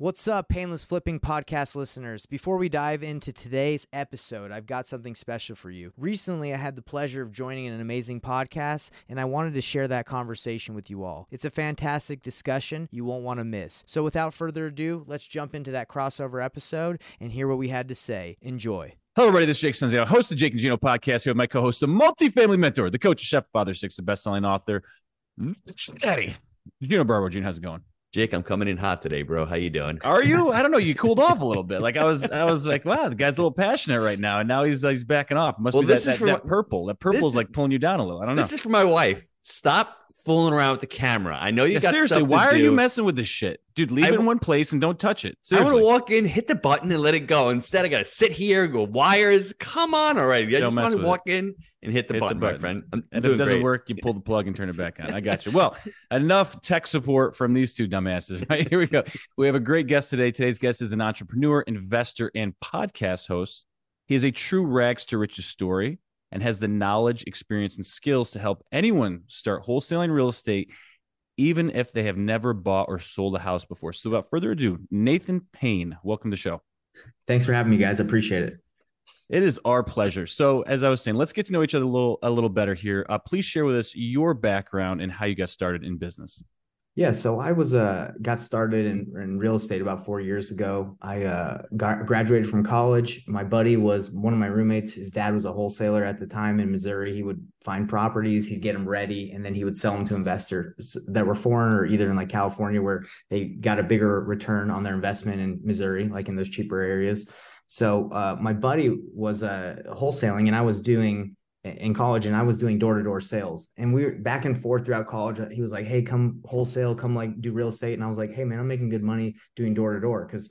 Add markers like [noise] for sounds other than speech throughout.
What's up, Painless Flipping podcast listeners? Before we dive into today's episode, I've got something special for you. Recently, I had the pleasure of joining an amazing podcast, and I wanted to share that conversation with you all. It's a fantastic discussion you won't want to miss. So, without further ado, let's jump into that crossover episode and hear what we had to say. Enjoy. Hello, everybody. This is Jake Stenziano, host of Jake and Gino podcast here with my co-host, the multifamily mentor, the coach of Chef Father Six, the best-selling author, Daddy. Gino Barbaro. Gino, how's it going? Jake, I'm coming in hot today, bro. How you doing? Are you? I don't know. You cooled off a little bit. Like I was, I was like, wow, the guy's a little passionate right now, and now he's he's backing off. It must Well, be this is that, that my- purple. That purple is like pulling you down a little. I don't know. This is for my wife. Stop fooling around with the camera. I know you Yeah, got seriously, stuff to why are you messing with this shit, dude? Leave I it in one place and don't touch it. I want Seriously. to walk in, hit the button, and let it go. Instead, I got to sit here, go wires. Come on, already. I Don't just want to walk in and hit the, Hit the button, button. my friend. I'm And if it doesn't great. work, you pull the plug and turn it back on. I got you. Well, [laughs] enough tech support from these two dumbasses. [laughs] Right here we go. We have a great guest today. Today's guest is an entrepreneur, investor, and podcast host. He is a true rags to riches story and has the knowledge, experience, and skills to help anyone start wholesaling real estate, even if they have never bought or sold a house before. So, without further ado, Nathan Payne, welcome to the show. Thanks for having me, guys. I appreciate it. It is our pleasure. So, as I was saying, let's get to know each other a little a little better here. Uh, please share with us your background and how you got started in business. Yeah, so I was uh got started in, in real estate about four years ago. I uh got graduated from college. My buddy was one of my roommates. His dad was a wholesaler at the time in Missouri. He would find properties, he'd get them ready, and then he would sell them to investors that were foreign or either in like California where they got a bigger return on their investment in Missouri, like in those cheaper areas. So uh, my buddy was uh, wholesaling, and I was doing in college, and I was doing door to door sales. And we were back and forth throughout college. He was like, "Hey, come wholesale, come like do real estate," and I was like, "Hey, man, I'm making good money doing door to door because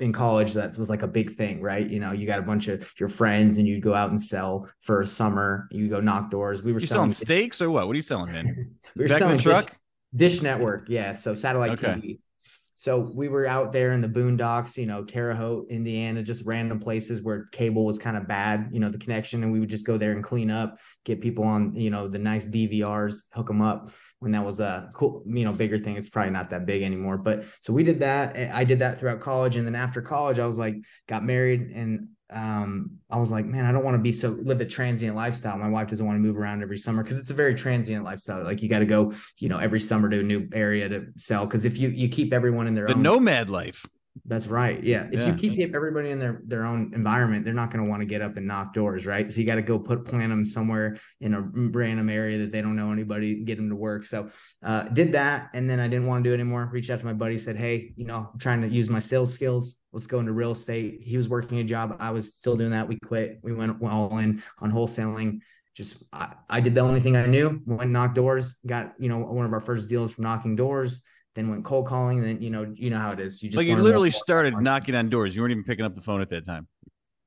in college that was like a big thing, right? You know, you got a bunch of your friends, and you'd go out and sell for a summer. You go knock doors. We were You selling selling steaks or what? What are you selling, man? [laughs] we were Back selling the truck? Dish, Dish Network, yeah. So satellite Okay. TV. So we were out there in the boondocks, you know, Terre Haute, Indiana, just random places where cable was kind of bad, you know, the connection, and we would just go there and clean up, get people on, you know, the nice DVRs, hook them up. When that was a cool, you know, bigger thing. It's probably not that big anymore, but so we did that. I did that throughout college, and then after college, I was like, got married, and um, I was like, man, I don't want to be so live a transient lifestyle. My wife doesn't want to move around every summer because it's a very transient lifestyle. Like you got to go, you know, every summer to a new area to sell. Because if you you keep everyone in their The own, nomad life. That's right. Yeah, if Yeah. you keep everybody in their their own environment, they're not going to want to get up and knock doors, right? So you got to go put plant them somewhere in a random area that they don't know anybody, get them to work. So uh, did that, and then I didn't want to do it anymore. Reached out to my buddy, said, "Hey, you know, I'm trying to use my sales skills. Let's go into real estate." He was working a job. I was still doing that. We quit. We went all in on wholesaling. Just I, I did the only thing I knew. Went and knocked doors. Got you know one of our first deals from knocking doors. Then went cold calling. Then you know you know how it is. You just Like you literally started knocking on doors. You weren't even picking up the phone at that time.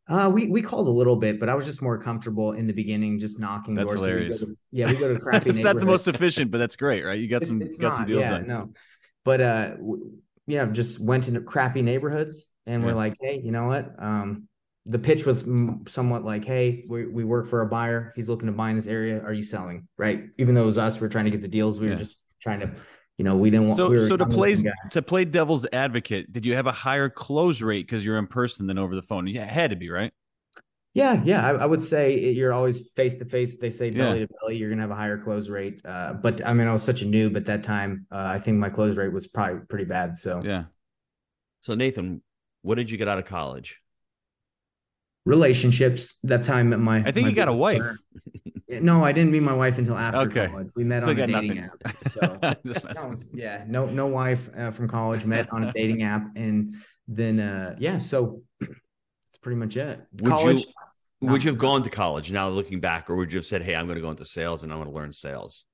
Uh, we we called a little bit, but I was just more comfortable in the beginning, just knocking That's doors. So we hilarious. to- yeah, we go to [laughs] crappy. it's not the most efficient, but that's great, right? You got It's- some it's got some deals yeah, done. No, but uh, w- you know, just went into crappy neighborhoods, and Yeah. we're like, hey, you know what? Um, the pitch was somewhat like, hey, we we work for a buyer. He's looking to buy in this area. Are you selling? Right? Even though it was us, we are trying to get the deals. We Yeah. were just trying to, you know, we didn't want. So we so to play to play devil's advocate, did you have a higher close rate because you're in person than over the phone? Yeah, it had to be, right? Yeah, yeah, I, I would say you're always face to face. They say Yeah. belly to belly, you're gonna have a higher close rate. Uh, but I mean, I was such a noob at that time. Uh, I think my close rate was probably pretty bad. So Yeah. So Nathan, what did you get out of college? relationships. That's how I met my. I think my you got a business wife. No, I didn't meet my wife until after Okay. college. We met Still on a dating nothing. app. So [laughs] no, yeah, no, no wife uh, from college. Met on a [laughs] dating app, and then uh, yeah, so [clears throat] that's pretty much it. Would college. you would you have gone to college now looking back, or would you have said, "Hey, I'm going to go into sales and I'm going to learn sales"?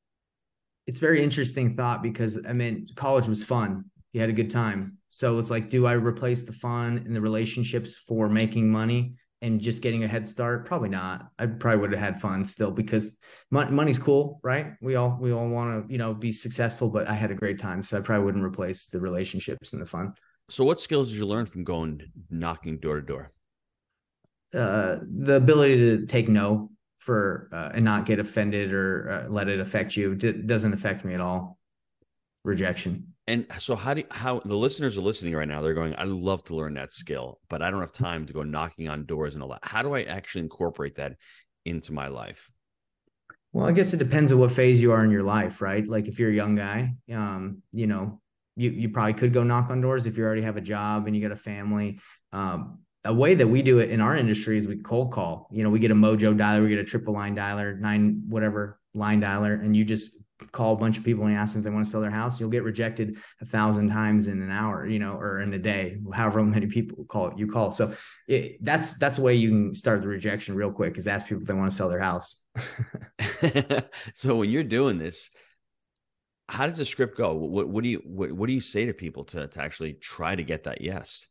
it's very interesting thought because I mean, college was fun. You had a good time. So it's like, do I replace the fun and the relationships for making money and just getting a head start? Probably not. I probably would have had fun still because mon- money's cool, right? We all we all want to you know be successful, but I had a great time, so I probably wouldn't replace the relationships and the fun. So, what skills did you learn from going knocking door to door? Uh, the ability to take no for uh, and not get offended or uh, let it affect you D- doesn't affect me at all. Rejection. And so, how do how the listeners are listening right now? They're going, "I'd love to learn that skill, but I don't have time to go knocking on doors and all that." How do I actually incorporate that into my life? Well, I guess it depends on what phase you are in your life, right? Like if you're a young guy, um, you know, you you probably could go knock on doors if you already have a job and you got a family. Um, a way that we do it in our industry is we cold call. You know, we get a mojo dialer, we get a triple line dialer, nine whatever line dialer, and you just call a bunch of people and ask them if they want to sell their house. You'll get rejected a thousand times in an hour, you know, or in a day, however many people call it, you call. So it, that's that's a way you can start the rejection real quick is ask people if they want to sell their house. [laughs] so when you're doing this, how does the script go? What, what do you what, what do you say to people to to actually try to get that yes?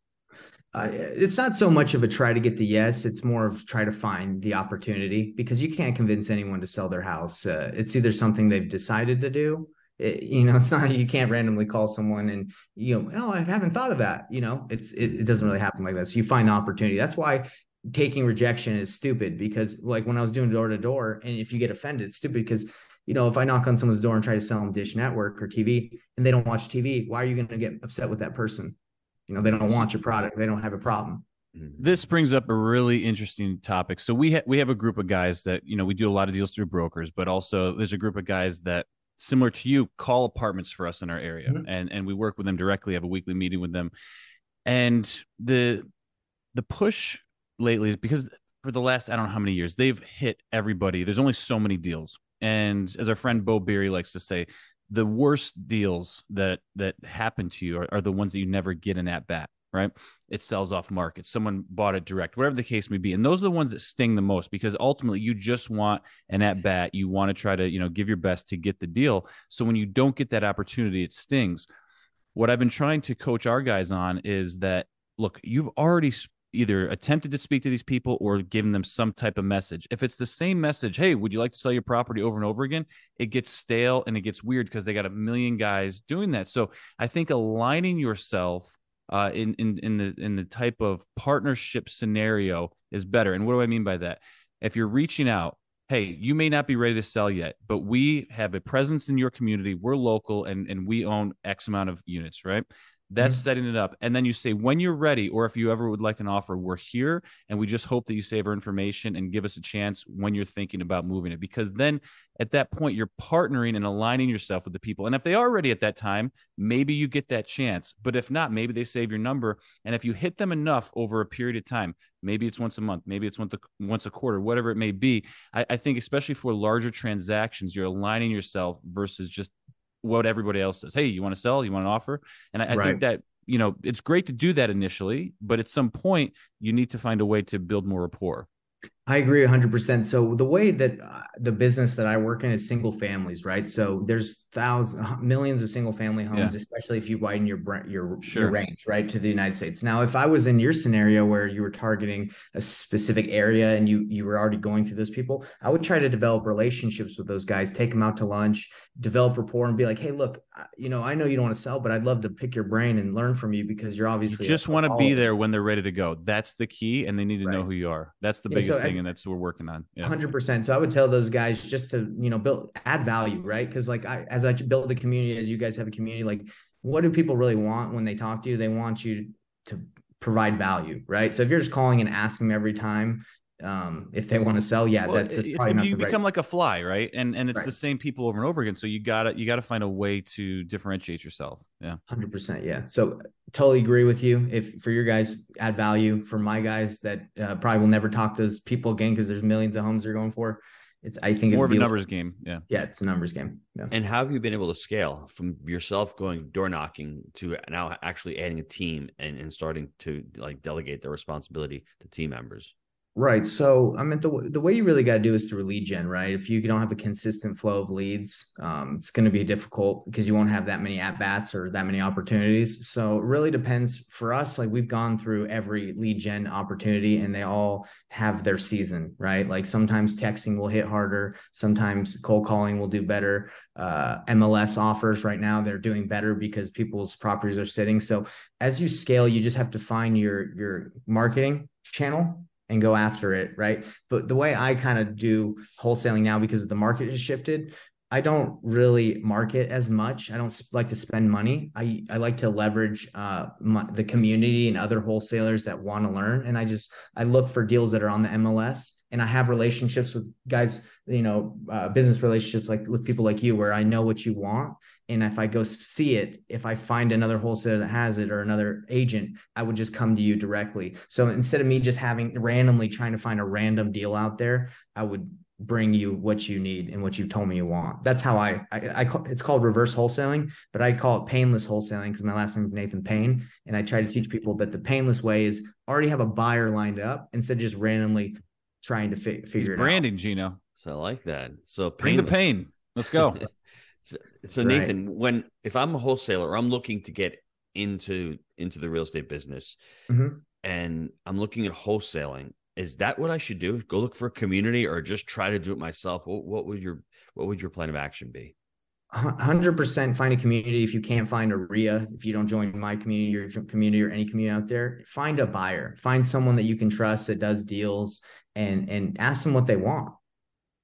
Uh, it's not so much of a try to get the yes it's more of try to find the opportunity because you can't convince anyone to sell their house uh, it's either something they've decided to do it, you know [laughs] it's not you can't randomly call someone and you know oh i haven't thought of that you know it's it, it doesn't really happen like that so you find opportunity that's why taking rejection is stupid because like when i was doing door to door and if you get offended it's stupid because you know, if I knock on someone's door and try to sell them Dish Network or TV and they don't watch TV, why are you going to get upset with that person? You know, they don't want your product. They don't have a problem. Mm-hmm. This brings up a really interesting topic. So we ha- we have a group of guys that you know we do a lot of deals through brokers, but also there's a group of guys that similar to you call apartments for us in our area, mm-hmm. and and we work with them directly. Have a weekly meeting with them, and the the push lately because for the last I don't know how many years they've hit everybody. There's only so many deals, and as our friend Bo Beery likes to say, the worst deals that that happen to you are, are the ones that you never get an at bat right? It sells off market. Someone bought it direct whatever the case may be and those are the ones that sting the most because ultimately you just want an at bat. You want to try to you know give your best to get the deal. So when you don't get that opportunity it stings. What i've been trying to coach our guys on is that look you've already either attempted to speak to these people or given them some type of message. If it's the same message, hey, would you like to sell your property over and over again? It gets stale and it gets weird because they got a million guys doing that. So I think aligning yourself uh, in in in the in the type of partnership scenario is better. And what do I mean by that? If you're reaching out, hey, you may not be ready to sell yet, but we have a presence in your community. We're local and and we own X amount of units, right? That's mm-hmm. setting it up. And then you say, when you're ready, or if you ever would like an offer, we're here. And we just hope that you save our information and give us a chance when you're thinking about moving it. Because then at that point, you're partnering and aligning yourself with the people. And if they are ready at that time, maybe you get that chance. But if not, maybe they save your number. And if you hit them enough over a period of time, maybe it's once a month, maybe it's once a, once a quarter, whatever it may be. I, I think, especially for larger transactions, you're aligning yourself versus just what everybody else does. Hey, you want to sell? You want an offer? And I, I right. think that you know it's great to do that initially, but at some point you need to find a way to build more rapport. I agree 100%. So the way that uh, the business that I work in is single families, right? So there's thousands millions of single family homes, yeah. especially if you widen your your, sure. your range, right, to the United States. Now, if I was in your scenario where you were targeting a specific area and you you were already going through those people, I would try to develop relationships with those guys, take them out to lunch, develop rapport and be like, "Hey, look, you know, I know you don't want to sell, but I'd love to pick your brain and learn from you because you're obviously you just want to be there when they're ready to go. That's the key and they need to right. know who you are. That's the yeah, biggest so thing and that's what we're working on. Yeah. 100%. So I would tell those guys just to, you know, build add value, right? Cuz like I as I build the community as you guys have a community like what do people really want when they talk to you? They want you to provide value, right? So if you're just calling and asking every time, um if they want to sell yeah well, that, that's probably not you become right. like a fly right and and it's right. the same people over and over again so you gotta you gotta find a way to differentiate yourself yeah 100% yeah so totally agree with you if for your guys add value for my guys that uh, probably will never talk to those people again because there's millions of homes they're going for it's i think more of a numbers like, game yeah yeah it's a numbers game yeah. and how have you been able to scale from yourself going door knocking to now actually adding a team and, and starting to like delegate the responsibility to team members Right. So I mean, the the way you really got to do is through lead gen, right? If you don't have a consistent flow of leads, um, it's going to be difficult because you won't have that many at bats or that many opportunities. So it really depends for us. Like we've gone through every lead gen opportunity, and they all have their season, right? Like sometimes texting will hit harder, sometimes cold calling will do better. Uh, MLS offers right now they're doing better because people's properties are sitting. So as you scale, you just have to find your your marketing channel and go after it, right? But the way I kind of do wholesaling now, because the market has shifted, I don't really market as much. I don't like to spend money. I, I like to leverage uh, my, the community and other wholesalers that want to learn. And I just I look for deals that are on the MLS, and I have relationships with guys, you know, uh, business relationships like with people like you, where I know what you want. And if I go see it, if I find another wholesaler that has it or another agent, I would just come to you directly. So instead of me just having randomly trying to find a random deal out there, I would bring you what you need and what you've told me you want. That's how I I, I call it's called reverse wholesaling, but I call it painless wholesaling because my last name is Nathan Payne, and I try to teach people that the painless way is already have a buyer lined up instead of just randomly trying to fi- He's figure it out. branding, Gino. So I like that. So Bring the painless. pain. Let's go. [laughs] So, so right. Nathan, when if I'm a wholesaler, I'm looking to get into into the real estate business, Mhm. and I'm looking at wholesaling. Is that what I should do? Go look for a community, or just try to do it myself? What, what would your what would your plan of action be? hundred percent find a community. If you can't find a REIA, if you don't join my community, your community, or any community out there, find a buyer. Find someone that you can trust that does deals, and and ask them what they want.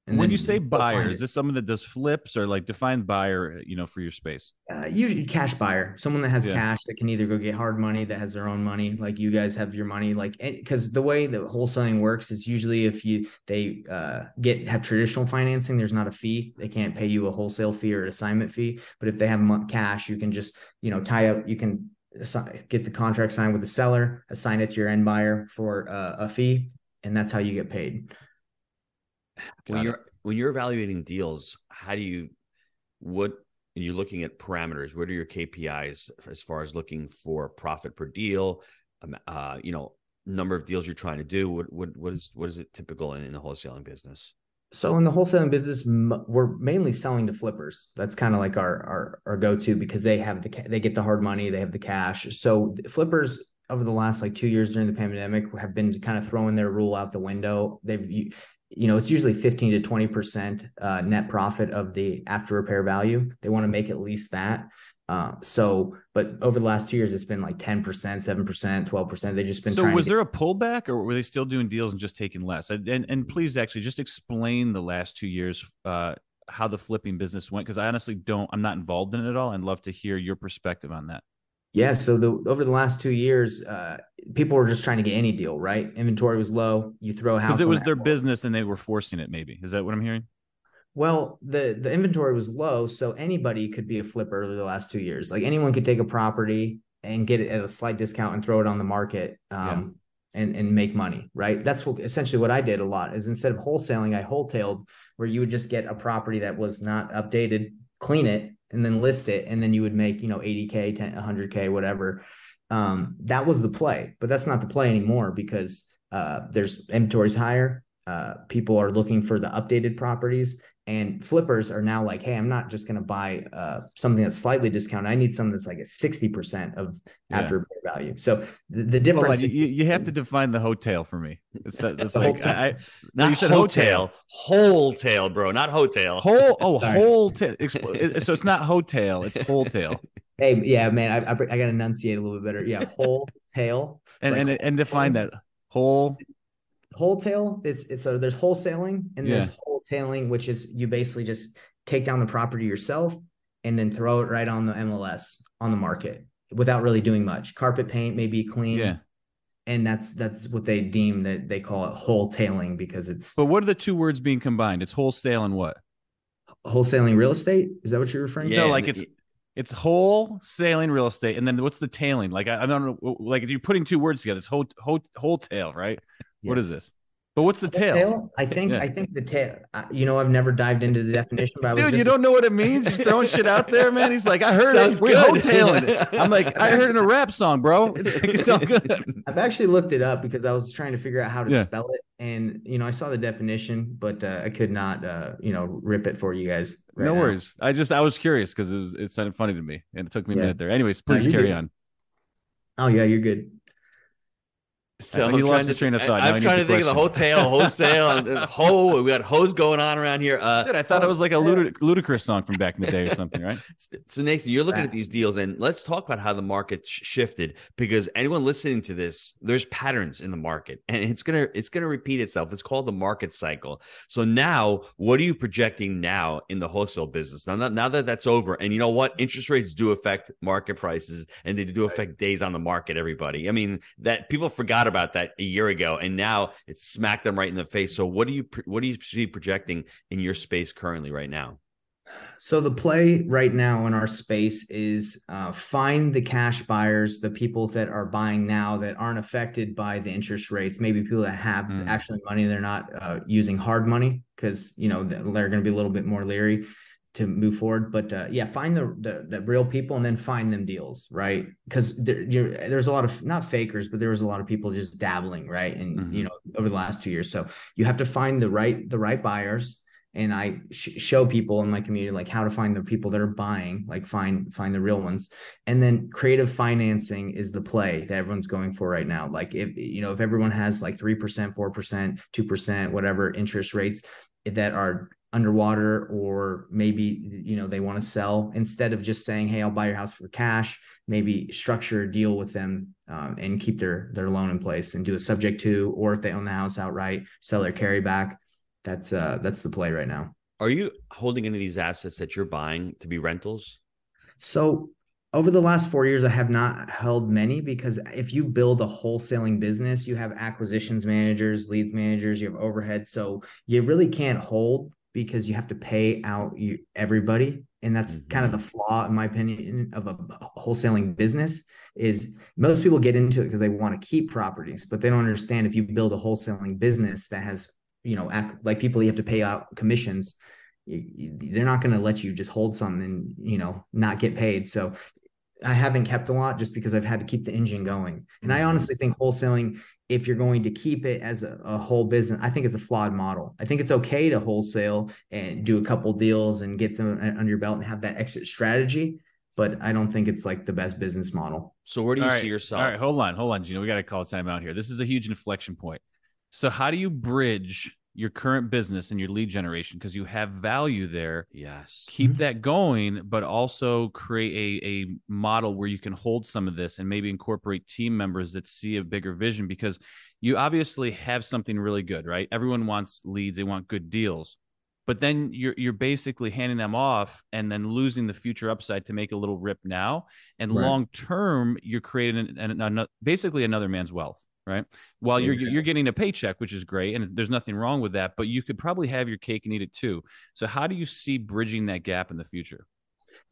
And when you say buyer, is this someone that does flips or like define buyer, you know, for your space? uh, usually cash buyer, someone that has Yeah. cash that can either go get hard money that has their own money, like you guys have your money, like because the way that wholesaling works is usually if you they uh, get have traditional financing, there's not a fee. They can't pay you a wholesale fee or an assignment fee. But if they have cash, you can just you know tie up. You can assi- get the contract signed with the seller, assign it to your end buyer for uh, a fee, and that's how you get paid. When Got it. you're when you're evaluating deals, how do you what and you're looking at parameters? What are your KPIs as far as looking for profit per deal? Um, uh, you know, number of deals you're trying to do. What what what is what is it typical in, in the wholesaling business? So in the wholesaling business, we're mainly selling to flippers. That's kind of like our our our go to because they have the they get the hard money, they have the cash. So the flippers over the last like two years during the pandemic have been kind of throwing their rule out the window. They've you, know it's usually fifteen to twenty percent uh, net profit of the after repair value. They want to make at least that. Uh, so, but over the last two years, it's been like ten percent, seven percent, twelve percent. They've just been. So was to there a pullback or were they still doing deals and just taking less? And and, and please actually just explain the last two years uh how the flipping business went because I honestly don't I'm not involved in it at all. I'd love to hear your perspective on that. Yeah, so the over the last two years, uh, people were just trying to get any deal, right? Inventory was low. You throw a house. Because it was their business and they were forcing it, maybe. Is that what I'm hearing? Well, the the inventory was low, so anybody could be a flipper over the last two years. Like anyone could take a property and get it at a slight discount and throw it on the market, um, and and make money, right? That's what essentially what I did a lot. Is instead of wholesaling, I wholetailed, where you would just get a property that was not updated, clean it, and then list it, and then you would make you know 80k, 10, 100k, whatever. Um, that was the play, but that's not the play anymore because uh, there's inventories higher. Uh, people are looking for the updated properties and flippers are now like, hey, I'm not just going to buy uh, something that's slightly discounted. I need something that's like a 60% of Yeah. after repair value. So the, the difference on, is you, you have to define the hotel for me. It's, [laughs] it's like hotel. I, I no, Not you said hotel, hotel. wholetail, bro, not hotel. Whole oh [laughs] Sorry. whole tail. [laughs] So it's not hotel, it's wholetail. hey, yeah, man, I, I, I got to enunciate a little bit better. Yeah, whole tail. And Like and and define that whole wholetail it's it's so there's wholesaling and there's Yeah. wholetailing which is you basically just take down the property yourself and then throw it right on the MLS on the market without really doing much carpet paint may be clean yeah. and that's that's what they deem that they call it wholetailing because it's But what are the two words being combined? It's wholesale and what? wholesaling real estate is that what you're referring Yeah, no, like and it's it- it's wholesaling real estate, and then what's the tailing? Like I, I don't know. Like if you're putting two words together, it's whole whole wholetail, right? To What is this? But what's the tail? Tail? I think Yeah. I think the tail. uh, You know, I've never dived into the definition, but I was Dude, you don't know what it means? Just throwing shit out there, man. He's like, I heard Sounds it. We're wholetailing it. I'm like, I heard in a rap song, bro. [laughs] It's, like, it's all good. I've actually looked it up because I was trying to figure out how to Yeah. spell it, and you know, I saw the definition, but uh, I could not, uh, you know, rip it for you guys. right no now. worries. I just I was curious because it was it sounded funny to me, and it took me a minute there. Anyways, please you're carry good. on. Oh yeah, you're good. So he I'm lost trying his train of thought. Now I'm trying to think of the hotel, wholesale, [laughs] and, and ho. We got hose going on around here. Uh, Dude, I thought it was like a ludic- Ludacris song from back in the day or something, right? [laughs] So Nathan, you're looking at these deals, and let's talk about how the market sh- shifted. Because anyone listening to this, there's patterns in the market, and it's gonna it's gonna repeat itself. It's called the market cycle. So now, what are you projecting now in the wholesale business? Now, now that that's over, and you know what, interest rates do affect market prices, and they do affect days on the market. Everybody, I mean, that people forgot about that a year ago, and now it's smacked them right in the face. So, what do you what do you see projecting in your space currently right now? So the play right now in our space is uh, find the cash buyers, the people that are buying now that aren't affected by the interest rates. Maybe people that have Mm. actually money, they're not uh, using hard money because you know they're going to be a little bit more leery to move forward. But uh, yeah, find the, the the real people and then find them deals, right? Because there, there's a lot of not fakers, but there was a lot of people just dabbling, right? And Mhm. you know over the last two years, so you have to find the right the right buyers and I sh- show people in my community like how to find the people that are buying, like find find the real ones, and then creative financing is the play that everyone's going for right now. Like if you know if everyone has like three percent, four percent, two percent, whatever interest rates that are underwater, or maybe you know they want to sell instead of just saying, "Hey, I'll buy your house for cash." Maybe structure a deal with them um, and keep their their loan in place and do a subject to, or if they own the house outright, sell their carry back that's uh that's the play right now. Are you holding any of these assets that you're buying to be rentals? So over the last four years, I have not held many because if you build a wholesaling business, you have acquisitions managers, leads managers, you have overhead. So you really can't hold because you have to pay out you, everybody. And that's kind of the mm-hmm. flaw, in my opinion, of a wholesaling business is most people get into it because they want to keep properties, but they don't understand if you build a wholesaling business that has, you know, like people you have to pay out commissions, they're not going to let you just hold something and, you know, not get paid. So I haven't kept a lot just because I've had to keep the engine going. And I Mhm. honestly think wholesaling, if you're going to keep it as a, a whole business, I think it's a flawed model. I think it's okay to wholesale and do a couple deals and get some under your belt and have that exit strategy. But I don't think it's like the best business model. So where do you All see right, yourself? All right, hold on, hold on, Gino. We got to call a timeout here. This is a huge inflection point. So, how do you bridge your current business and your lead generation because you have value there? Yes. Keep mm-hmm. that going, but also create a, a model where you can hold some of this and maybe incorporate team members that see a bigger vision because you obviously have something really good, right? Everyone wants leads, they want good deals but then you're you're basically handing them off and then losing the future upside to make a little rip now and Right. long term you're creating an, an, an, basically another man's wealth right? While you're you're getting a paycheck which is great and there's nothing wrong with that but you could probably have your cake and eat it too. So how do you see bridging that gap in the future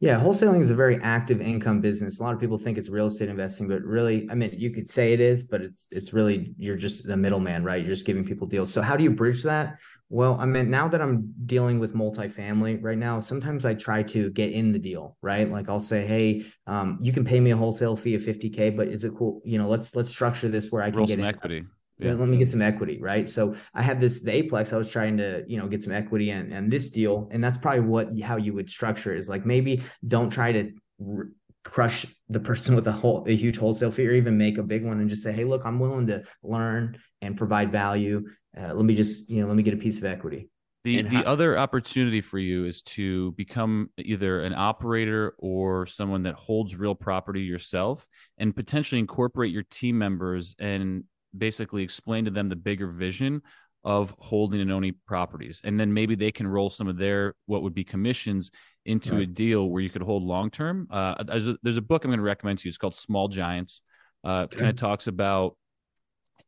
Yeah, wholesaling is a very active income business. A lot of people think it's real estate investing, but really, I mean, you could say it is, but it's it's really you're just the middleman, right? You're just giving people deals. So how do you bridge that? Well, I mean, now that I'm dealing with multifamily right now, sometimes I try to get in the deal, right? Like I'll say, hey, um, you can pay me a wholesale fee of 50k, but is it cool? You know, let's let's structure this where I can roll get some equity let- let me get some equity, right? So I had this the Aplex. I was trying to, you know, get some equity and and this deal, and that's probably what how you would structure it, is like maybe don't try to r- crush the person [laughs] with a whole a huge wholesale fee, or even make a big one and just say, hey, look, I'm willing to learn and provide value. Uh, let me just, you know, let me get a piece of equity. The And the how- other opportunity for you is to become either an operator or someone that holds real property yourself and potentially incorporate your team members and basically explain to them the bigger vision of holding and owning properties. And then maybe they can roll some of their what would be commissions into a deal where you could hold long term. Uh, there's, a, there's a book I'm going to recommend to you. It's called Small Giants. Uh. Kind of talks about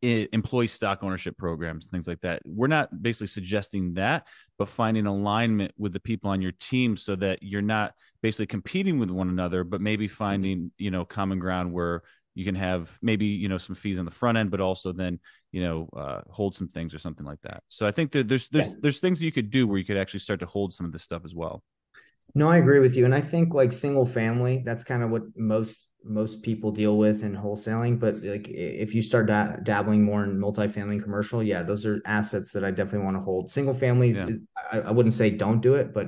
employee stock ownership programs, things like that. We're not basically suggesting that, but finding alignment with the people on your team so that you're not basically competing with one another, but maybe finding, you know, common ground where you can have maybe, you know, some fees on the front end, but also then, you know, uh, hold some things or something like that. So I think that there's, there's, Yeah. there's things you could do where you could actually start to hold some of this stuff as well. No, I agree with you, and I think like single family, that's kind of what most most people deal with in wholesaling. But like if you start da- dabbling more in multifamily and commercial, yeah, those are assets that I definitely want to hold. Single families, Yeah. is, I, I wouldn't say don't do it, but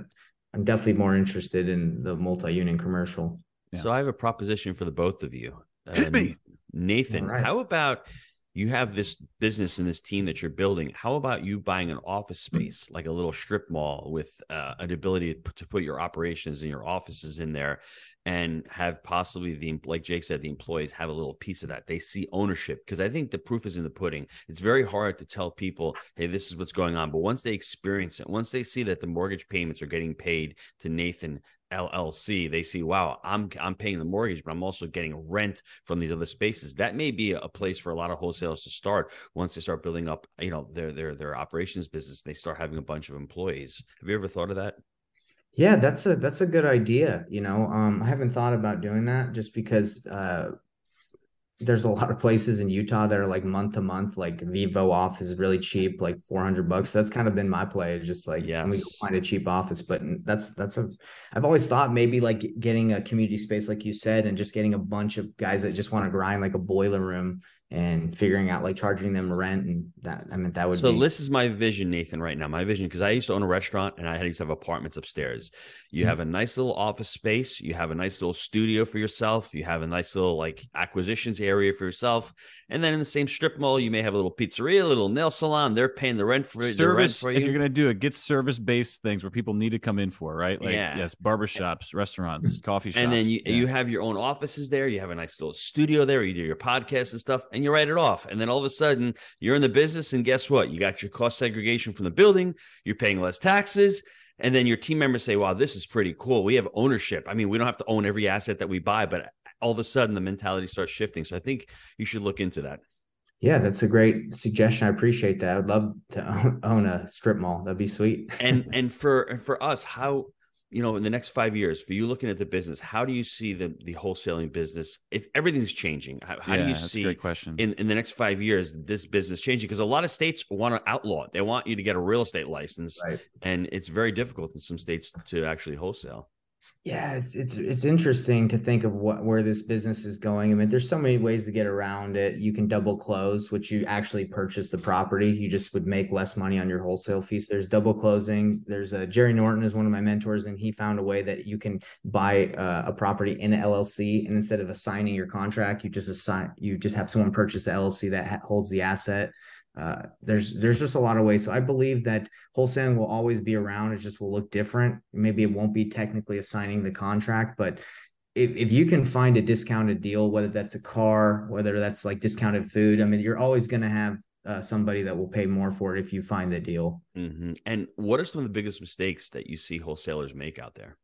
I'm definitely more interested in the multi-unit commercial. Yeah. So I have a proposition for the both of you. Hit Uh, me. Nathan, All right. how about you have this business and this team that you're building. How about you buying an office Hmm. space, like a little strip mall with uh, an ability to put your operations and your offices in there and have possibly the, like Jake said, the employees have a little piece of that. They see ownership because I think the proof is in the pudding. It's very hard to tell people, hey, this is what's going on. But once they experience it, once they see that the mortgage payments are getting paid to Nathan LLC, they see, wow, I'm I'm paying the mortgage, but I'm also getting rent from these other spaces. That may be a place for a lot of wholesalers to start once they start building up, you know, their their their operations business. They start having a bunch of employees. Have you ever thought of that? Yeah, that's a that's a good idea. You know, um, I haven't thought about doing that just because uh, there's a lot of places in Utah that are like month to month. Like Vivo office is really cheap, like 400 bucks. So That's kind of been my play, just like yeah, we find a cheap office. But that's that's a I've always thought maybe like getting a community space, like you said, and just getting a bunch of guys that just want to grind like a boiler room and figuring out like charging them rent and that. I mean, that would So be this is my vision, Nathan, right now. My vision, because I used to own a restaurant and I had used to have apartments upstairs. You Mhm. have a nice little office space, you have a nice little studio for yourself, you have a nice little like acquisitions area for yourself. And then in the same strip mall, you may have a little pizzeria, a little nail salon. They're paying the rent for the rent service for if you. you're gonna do it get service based things where people need to come in for right like Yeah. yes barbershops restaurants coffee shops and then you, yeah. you have your own offices there. You have a nice little studio there. You do your podcast and stuff, and you write it off. And then all of a sudden, you're in the business, and guess what? You got your cost segregation from the building. You're paying less taxes, and then your team members say, "Wow, this is pretty cool. We have ownership. I mean, we don't have to own every asset that we buy, but all of a sudden, the mentality starts shifting. So I think you should look into that. yeah, that's a great suggestion. I appreciate that. I would love to [laughs] own, a strip mall. That'd be sweet. and [laughs] and for and for us how you know in the next five years for you looking at the business how do you see the the wholesaling business if everything's changing? How, how yeah, do you see great question. in, in the next five years this business changing? Because a lot of states want to outlaw it. They want you to get a real estate license Right. and it's very difficult in some states to actually wholesale Yeah, it's it's it's interesting to think of what where this business is going. I mean, there's so many ways to get around it. You can double close, which you actually purchase the property. You just would make less money on your wholesale fees. There's double closing. There's a Jerry Norton is one of my mentors, and he found a way that you can buy uh, a property in an LLC, and instead of assigning your contract, you just assign you just have someone purchase the LLC that ha- holds the asset. Uh, there's there's just a lot of ways. So I believe that wholesaling will always be around. It just will look different. Maybe it won't be technically assigning the contract, but if, if you can find a discounted deal, whether that's a car, whether that's like discounted food, I mean, you're always going to have uh, somebody that will pay more for it if you find the deal. Mhm. and what are some of the biggest mistakes that you see wholesalers make out there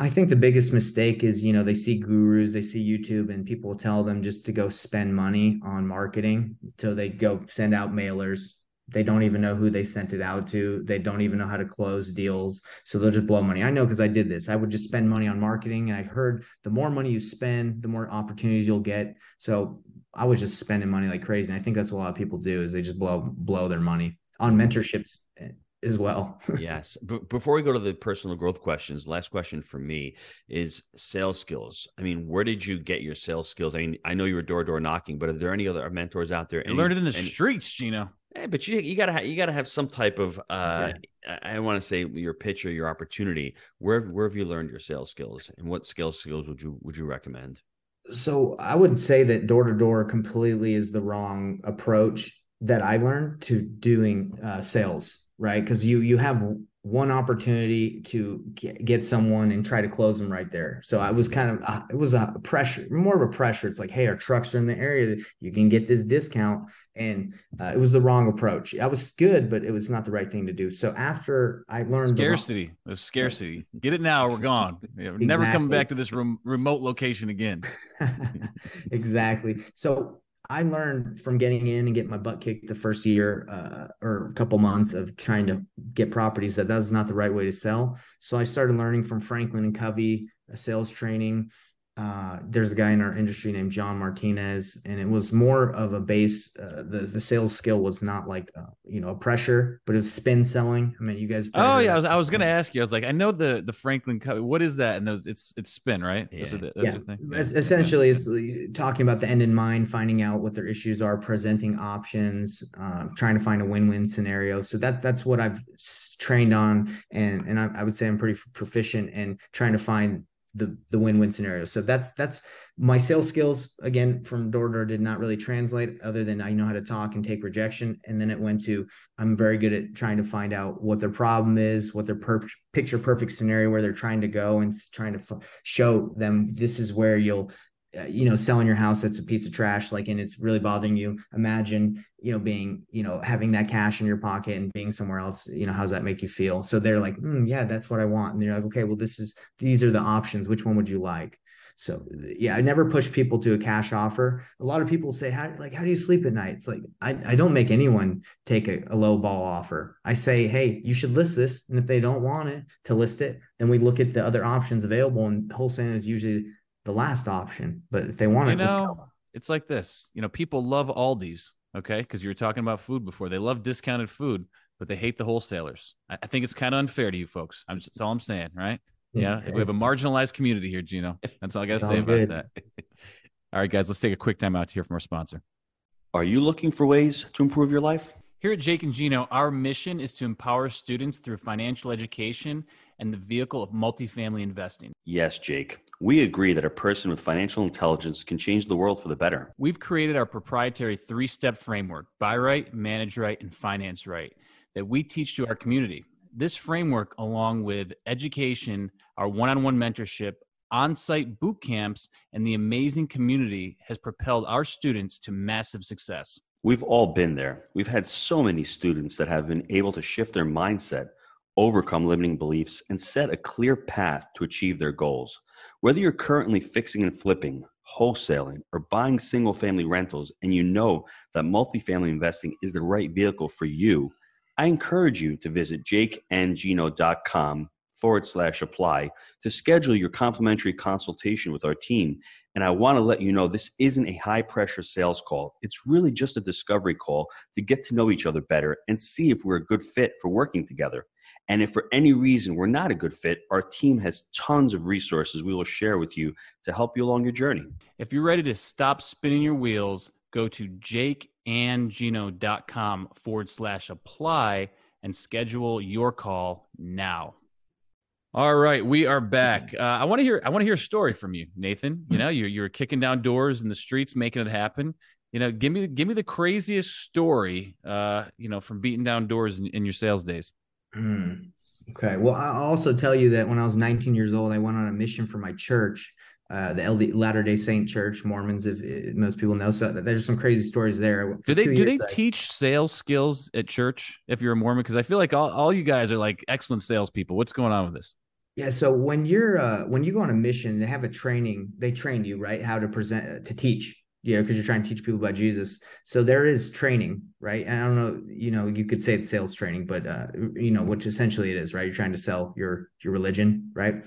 I think the biggest mistake is, you know, they see gurus, they see YouTube, and people tell them just to go spend money on marketing. So they go send out mailers. They don't even know who they sent it out to. They don't even know how to close deals. So they'll just blow money. I know because I did this. I would just spend money on marketing. And I heard the more money you spend, the more opportunities you'll get. So I was just spending money like crazy. And I think that's what a lot of people do is they just blow blow their money on mentorships eh, as well. [laughs] yes. B- before we go to the personal growth questions, last question for me is sales skills. I mean, where did you get your sales skills? I mean, I know you were door to door knocking, but are there any other mentors out there? you learned it in the any- streets gino Hey, but you you gotta ha- you gotta have some type of uh, I, I want to say your pitch or your opportunity. Where where have you learned your sales skills, and what sales skills would you would you recommend? So I would say that door to door completely is the wrong approach that I learned to doing uh, sales, right? Because you you have one opportunity to get, someone and try to close them right there. So I was kind of uh, it was a pressure, more of a pressure. It's like, hey, our trucks are in the area, you can get this discount, and uh, it was the wrong approach. I was good, but it was not the right thing to do. So after I learned the wrong- scarcity scarcity get it now or we're gone we're never coming back to this rem- remote location again [laughs] exactly. So I learned from getting in and getting my butt kicked the first year uh, or a couple months of trying to get properties that that was not the right way to sell. So I started learning from Franklin and Covey, uh, sales training. Uh, there's a guy in our industry named John Martinez, and it was more of a base. Uh, the the sales skill was not like uh, you know a pressure, but it was spin selling. I mean, you guys. oh yeah I was, I was gonna ask you i was like i know the the franklin Co- what is that and those it's it's spin right Yeah. the- yeah, es- essentially it's uh, talking about the end in mind finding out what their issues are presenting options uh, trying to find a win-win scenario so that that's what i've trained on and and I, I would say i'm pretty proficient in trying to find the the win-win scenario. So that's that's my sales skills again from door to door did not really translate other than I know how to talk and take rejection. And then it went to I'm very good at trying to find out what their problem is, what their per- picture perfect scenario where they're trying to go, and trying to f- show them this is where you'll uh, you know selling your house that's a piece of trash like and it's really bothering you imagine you know being you know having that cash in your pocket and being somewhere else you know how does that make you feel? So they're like mm, yeah that's what i want. And they're like okay well this is these are the options. Which one would you like? So yeah i never push people to a cash offer. A lot of people say how like how do you sleep at night? It's like i, I don't make anyone take a, a low ball offer. I say hey you should list this and if they don't want it to list it. Then we look at the other options available and wholesale is usually the last option. But if they want you it, know, it's like this. You know, people love Aldi's, okay, because you were talking about food before. They love discounted food, but they hate the wholesalers. I, I think it's kind of unfair to you folks. I'm just, that's all I'm saying, right? Mm, yeah, we have a marginalized community here, Gino. That's all I got to say about good. that. [laughs] All right, guys, let's take a quick time out to hear from our sponsor. Are you looking for ways to improve your life? Here at Jake and Gino, our mission is to empower students through financial education and the vehicle of multifamily investing. Yes, Jake. We agree that a person with financial intelligence can change the world for the better. We've created our proprietary three step framework buy right, manage right, and finance right that we teach to our community. This framework, along with education, our one on one mentorship, on site boot camps, and the amazing community, has propelled our students to massive success. We've all been there. We've had so many students that have been able to shift their mindset, overcome limiting beliefs, and set a clear path to achieve their goals. Whether you're currently fixing and flipping, wholesaling, or buying single family rentals, and you know that multifamily investing is the right vehicle for you, I encourage you to visit jakeandgino.com forward slash apply to schedule your complimentary consultation with our team. And I want to let you know this isn't a high pressure sales call. It's really just a discovery call to get to know each other better and see if we're a good fit for working together. And if for any reason we're not a good fit, our team has tons of resources we will share with you to help you along your journey. If you're ready to stop spinning your wheels, go to jakeandgino.com forward slash apply and schedule your call now. All right, we are back. Uh, I want to hear. I want to hear a story from you, Nathan. You know, you you are kicking down doors in the streets, making it happen. You know, give me give me the craziest story. Uh, you know, from beating down doors in, in your sales days. Mm. Okay. Well, I'll also tell you that when I was 19 years old, I went on a mission for my church, uh, the LD, Latter Day Saint Church, Mormons, if, if, most people know. So there's some crazy stories there. do they do they I, teach sales skills at church if you're a Mormon? Because I feel like all, all you guys are like excellent salespeople. What's going on with this? Yeah. So when you're uh, when you go on a mission, they have a training. They train you right how to present to teach you know, because you're trying to teach people about Jesus. So there is training, right? And I don't know, you know, you could say it's sales training, but uh, you know, which essentially it is, right? You're trying to sell your your religion, right?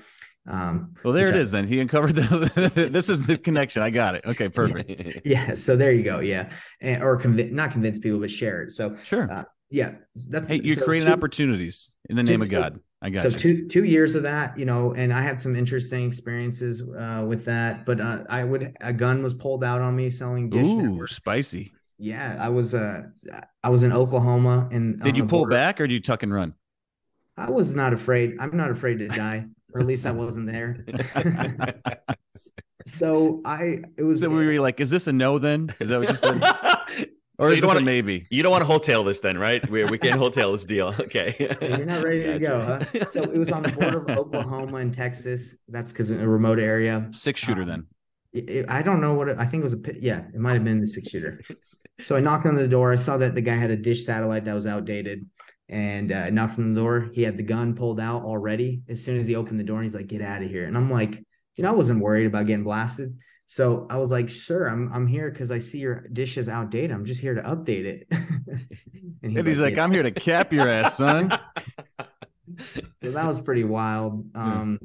Um, well, there it I, is. Then he uncovered the. [laughs] this is the connection. I got it. Okay, perfect. Yeah. [laughs] yeah so there you go. Yeah, and, or convince, not convince people, but share it. So sure. Uh, yeah, that's. Hey, you're so creating two, opportunities in the name two, of God. I got so you. two two years of that, you know, and I had some interesting experiences uh, with that. But uh, I would a gun was pulled out on me selling dish. Ooh, network. spicy. Yeah, I was uh I was in Oklahoma and did you pull border. back or did you tuck and run? I was not afraid. I'm not afraid to die, or at least I [laughs] wasn't there. [laughs] [laughs] so I it was. So we were like, is this a no? Then is that what you said? Or so you don't want to maybe you don't want to wholesale this then, right? We we can wholesale this deal. [laughs] Okay. You're not ready to go, huh? So it was on the border of [laughs] Oklahoma and Texas. That's because in a remote area. Six shooter um, then. It, it, I don't know what it, I think it was a yeah, it might have been the six shooter. So I knocked on the door. I saw that the guy had a dish satellite that was outdated, and uh, I knocked on the door. He had the gun pulled out already. As soon as he opened the door, he's like, "Get out of here!" And I'm like, you know, I wasn't worried about getting blasted. So I was like, sure, I'm I'm here because I see your dish is outdated. I'm just here to update it. [laughs] and he's, he's like, like I'm here to cap your ass, son. [laughs] so that was pretty wild. Um,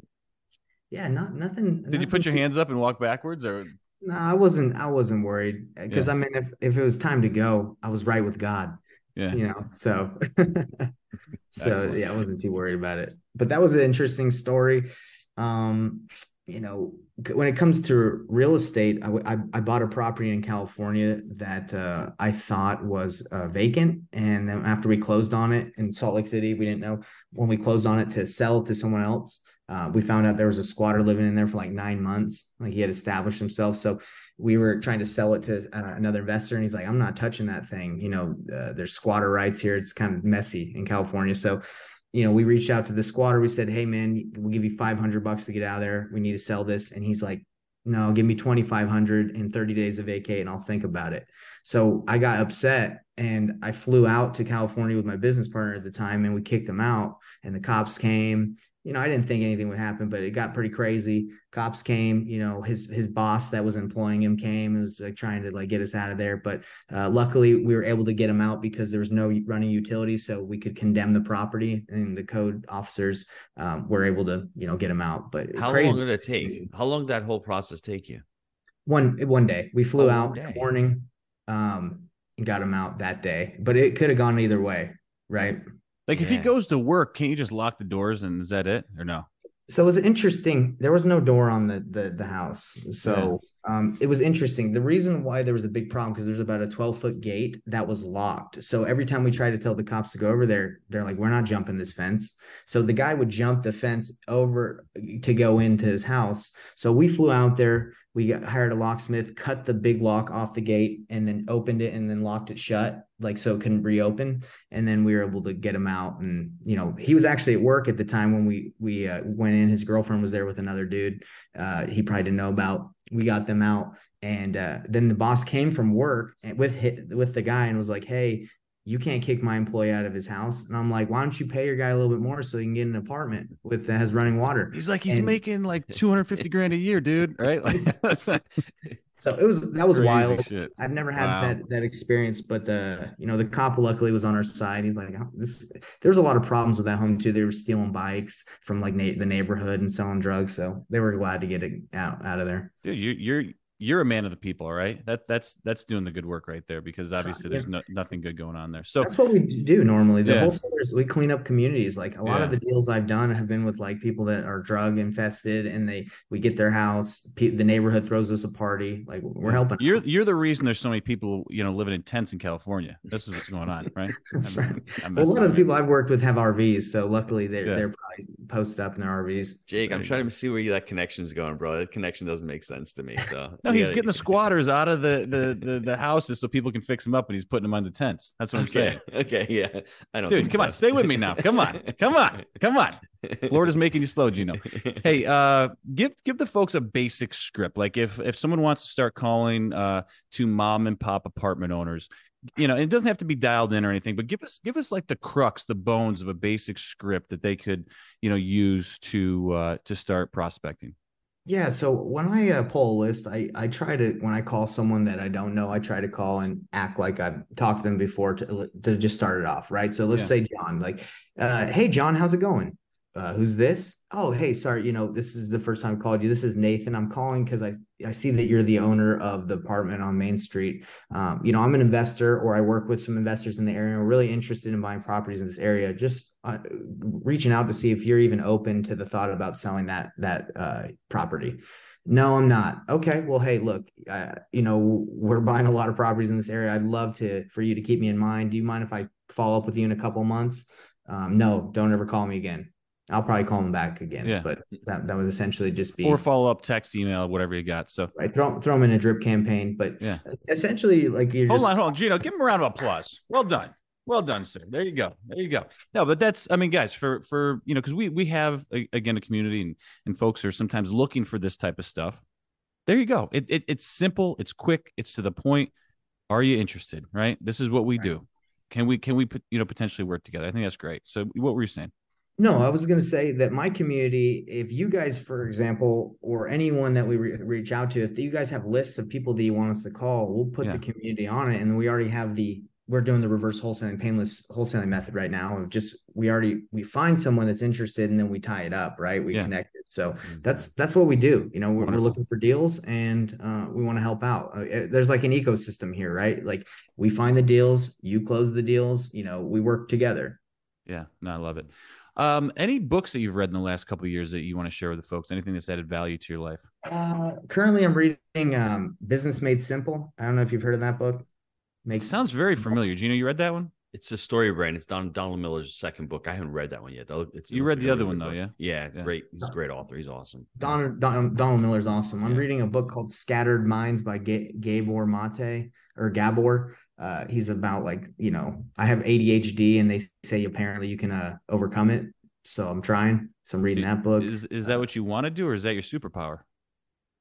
yeah, not nothing. Did you put your hands up and walk backwards, or? No, I wasn't. I wasn't worried because yeah. I mean, if if it was time to go, I was right with God. Yeah, you know. So, [laughs] so yeah, I wasn't too worried about it. But that was an interesting story. Um, you know, when it comes to real estate, I, I, I bought a property in California that uh, I thought was uh, vacant. And then after we closed on it in Salt Lake City, we didn't know when we closed on it to sell to someone else. Uh, we found out there was a squatter living in there for like nine months. Like he had established himself. So we were trying to sell it to uh, another investor, and he's like, "I'm not touching that thing." You know, uh, there's squatter rights here. It's kind of messy in California. So you know, we reached out to the squatter. We said, "Hey, man, we'll give you 500 bucks to get out of there. We need to sell this." And he's like, "No, give me 2,500 in 30 days of vacate, and I'll think about it." So I got upset, and I flew out to California with my business partner at the time, and we kicked him out. And the cops came, you know, I didn't think anything would happen, but it got pretty crazy. Cops came, you know, his his boss that was employing him came and was like trying to like get us out of there. But uh, luckily, we were able to get him out because there was no running utilities, so we could condemn the property, and the code officers um, were able to, you know, get him out. But how crazy. long did it take? How long did that whole process take you? One one day. We flew oh, out in the morning, um, and got him out that day. But it could have gone either way, right? Like if he goes to work, can't you just lock the doors and is that it or no? So it was interesting. There was no door on the the, the house. So yeah. Um, it was interesting. The reason why there was a big problem because there's about a 12 foot gate that was locked. So every time we tried to tell the cops to go over there, they're like, "We're not jumping this fence." So the guy would jump the fence over to go into his house. So we flew out there we got, hired a locksmith, cut the big lock off the gate, and then opened it and then locked it shut, like so it couldn't reopen. And then we were able to get him out. And you know, he was actually at work at the time when we we uh, went in. His girlfriend was there with another dude. Uh, he probably didn't know about. We got them out, and uh, then the boss came from work with with the guy and was like, "Hey, you can't kick my employee out of his house. And I'm like, why don't you pay your guy a little bit more so he can get an apartment with that has running water? He's like, he's and, making like 250 grand a year, dude. Right. Like, [laughs] so it was, that was wild. Shit. I've never had wow. that, that experience, but the, you know, the cop luckily was on our side. He's like, oh, this, there's a lot of problems with that home too. They were stealing bikes from like na- the neighborhood and selling drugs. So they were glad to get it out, out of there. Dude, you, you're, you're a man of the people, right? That that's that's doing the good work right there because obviously there's no, nothing good going on there. So that's what we do normally. The yeah. wholesalers we clean up communities. Like a lot yeah. of the deals I've done have been with like people that are drug infested, and they we get their house. the neighborhood throws us a party. Like we're helping. You're out. you're the reason there's so many people you know living in tents in California. This is what's going on, [laughs] right? that's I'm, right. I'm well, a lot of the people I've worked with have RVs, so luckily they're yeah. they're probably posted up in their RVs. Jake, I'm trying to see where that connection's going, bro. That connection doesn't make sense to me. So no, he's getting the squatters out of the, the the the, houses so people can fix them up, and he's putting them on the tents. That's what I'm okay. saying. [laughs] Okay, yeah, I don't. Dude, come so. on, stay with me now. Come on, [laughs] come on, come on. Florida's [laughs] making you slow, Gino. Hey, uh, give give the folks a basic script. Like if if someone wants to start calling uh to mom and pop apartment owners, you know, it doesn't have to be dialed in or anything, but give us give us like the crux, the bones of a basic script that they could, you know, use to uh to start prospecting. Yeah, so when I uh, pull a list, I I try to when I call someone that I don't know, I try to call and act like I've talked to them before to to just start it off, right? So let's yeah. say John, like, uh, hey John, how's it going? Uh, who's this? Oh, hey, sorry, you know, this is the first time I called you. This is Nathan. I'm calling because I I see that you're the owner of the apartment on Main Street. Um, you know, I'm an investor, or I work with some investors in the area. We're really interested in buying properties in this area. Just uh, reaching out to see if you're even open to the thought about selling that that uh, property. No, I'm not. Okay, well, hey, look, uh, you know, we're buying a lot of properties in this area. I'd love to for you to keep me in mind. Do you mind if I follow up with you in a couple months? Um, no, don't ever call me again. I'll probably call him back again. Yeah. But that, that would essentially just be or follow up text, email, whatever you got. So right, throw throw him in a drip campaign. But yeah, essentially like you're hold just... on, hold on, Gino, give him a round of applause. Well done. Well done, sir. There you go. There you go. No, but that's I mean, guys, for for you know, because we we have a, again a community and and folks are sometimes looking for this type of stuff. There you go. It, it it's simple. It's quick. It's to the point. Are you interested? Right. This is what we right. do. Can we can we you know potentially work together? I think that's great. So what were you saying? No, I was going to say that my community, if you guys, for example, or anyone that we re- reach out to, if you guys have lists of people that you want us to call, we'll put yeah. the community on it. And we already have the, we're doing the reverse wholesaling, painless wholesaling method right now of just, we already, we find someone that's interested and then we tie it up, right? We yeah. connect it. So mm-hmm. that's, that's what we do. You know, we're, we're looking for deals and uh, we want to help out. Uh, eh, there's like an ecosystem here, right? Like we find the deals, you close the deals, you know, we work together. Yeah, no, I love it. Um, any books that you've read in the last couple of years that you want to share with the folks? Anything that's added value to your life? Uh, currently, I'm reading um, Business Made Simple. I don't know if you've heard of that book. Makes it sounds very familiar. Gino, you read that one? It's the story brand. It's Don Donald Miller's second book. I haven't read that one yet. Though. It's, you read the other one though, yeah? Yeah, yeah, great. He's a great author. He's awesome. Don, Don Donald Miller's awesome. I'm yeah. reading a book called Scattered Minds by G- Gabor Mate or Gabor. Uh, he's about like you know I have ADHD and they say apparently you can uh, overcome it. So I'm trying. So I'm reading that book. Is is that uh, what you want to do, or is that your superpower?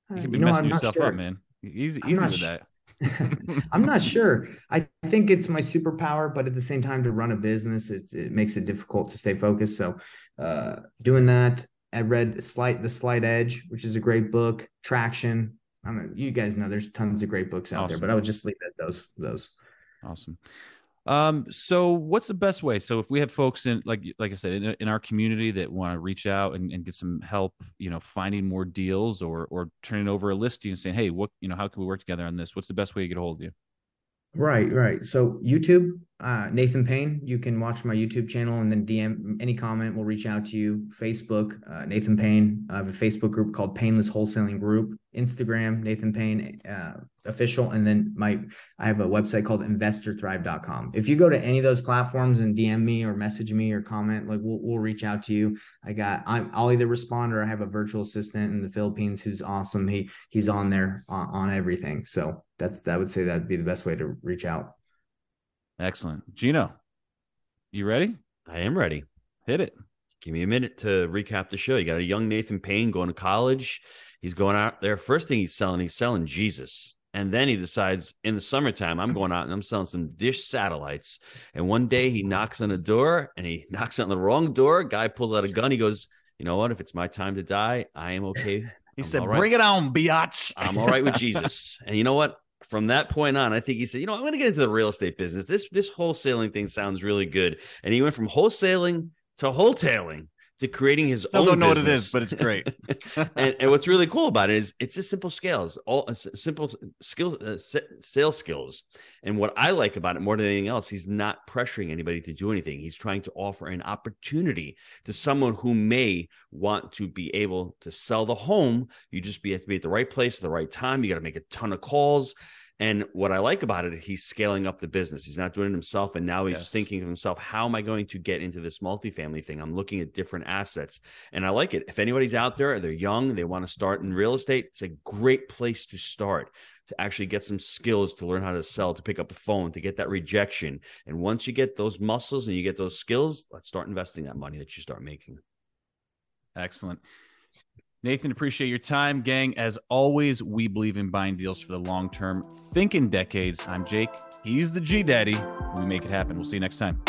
You can be you know, messing yourself sure. up, man. Easy, easy with that. [laughs] I'm not sure. I think it's my superpower, but at the same time, to run a business, it, it makes it difficult to stay focused. So, uh, doing that, I read Slight the Slight Edge, which is a great book. Traction. I don't know. You guys know there's tons of great books out awesome. there, but I would just leave it at those. Those. Awesome. Um, so what's the best way? So if we have folks in, like, like I said, in, in our community that want to reach out and, and, get some help, you know, finding more deals or, or turning over a list you and saying, Hey, what, you know, how can we work together on this? What's the best way to get a hold of you? Right, right. So YouTube, uh, Nathan Payne, you can watch my YouTube channel and then DM any comment. We'll reach out to you. Facebook, uh, Nathan Payne. I have a Facebook group called Painless Wholesaling Group. Instagram, Nathan Payne uh, official, and then my I have a website called InvestorThrive.com. If you go to any of those platforms and DM me or message me or comment, like we'll we'll reach out to you. I got I'm, I'll either respond or I have a virtual assistant in the Philippines who's awesome. He he's on there on, on everything. So that's I would say that'd be the best way to reach out. Excellent. Gino, you ready? I am ready. Hit it. Give me a minute to recap the show. You got a young Nathan Payne going to college. He's going out there. First thing he's selling, he's selling Jesus. And then he decides in the summertime, I'm going out and I'm selling some dish satellites. And one day he knocks on the door and he [laughs] knocks on the wrong door. Guy pulls out a gun. He goes, You know what? If it's my time to die, I am okay. [laughs] He I'm said, right. Bring it on, biatch. I'm all right with Jesus. [laughs] And you know what? From that point on, I think he said, you know, I'm going to get into the real estate business. This this wholesaling thing sounds really good. And he went from wholesaling to wholetailing to creating his Still own. Don't know business. what it is, but it's great. [laughs] and, and, what's really cool about it is it's just simple scales, all uh, simple skills, uh, sales skills. And what I like about it more than anything else, he's not pressuring anybody to do anything. He's trying to offer an opportunity to someone who may want to be able to sell the home. You just be have to be at the right place at the right time. You got to make a ton of calls. And what I like about it, he's scaling up the business. He's not doing it himself. And now he's yes. thinking to himself, how am I going to get into this multifamily thing? I'm looking at different assets. And I like it. If anybody's out there, they're young, they want to start in real estate, it's a great place to start to actually get some skills to learn how to sell, to pick up a phone, to get that rejection. And once you get those muscles and you get those skills, let's start investing that money that you start making. Excellent. Nathan, appreciate your time. Gang, as always, we believe in buying deals for the long term. Think in decades. I'm Jake. He's the G Daddy. We make it happen. We'll see you next time.